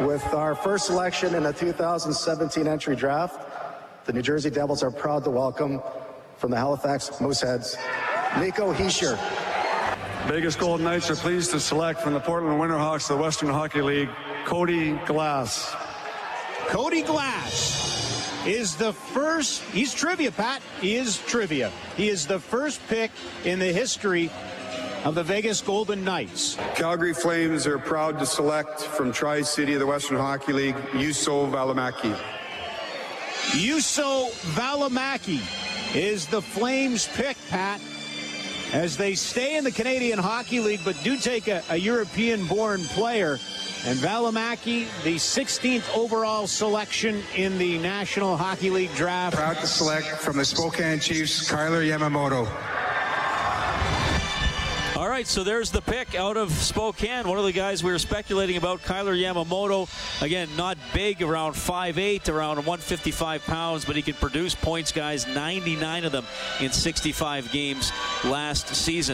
With our first selection in the 2017 entry draft, the New Jersey Devils are proud to welcome from the Halifax Mooseheads, Nico Hischier. Vegas Golden Knights are pleased to select from the Portland Winterhawks of the Western Hockey League, Cody Glass. Cody Glass is the first, he's trivia, Pat. He is trivia. He is the first pick in the history of the Vegas Golden Knights. Calgary Flames are proud to select from Tri City of the Western Hockey League, Juuso Valimaki. Juuso Valimaki is the Flames pick, Pat, as they stay in the Canadian Hockey League but do take a, a European born player. And Valimaki, the 16th overall selection in the National Hockey League draft. Proud to select from the Spokane Chiefs, Kailer Yamamoto. Right, so there's the pick out of Spokane. One of the guys we were speculating about, Kailer Yamamoto. Again, not big, around 5'8", around 155 pounds, but he can produce points, guys, 99 of them in 65 games last season.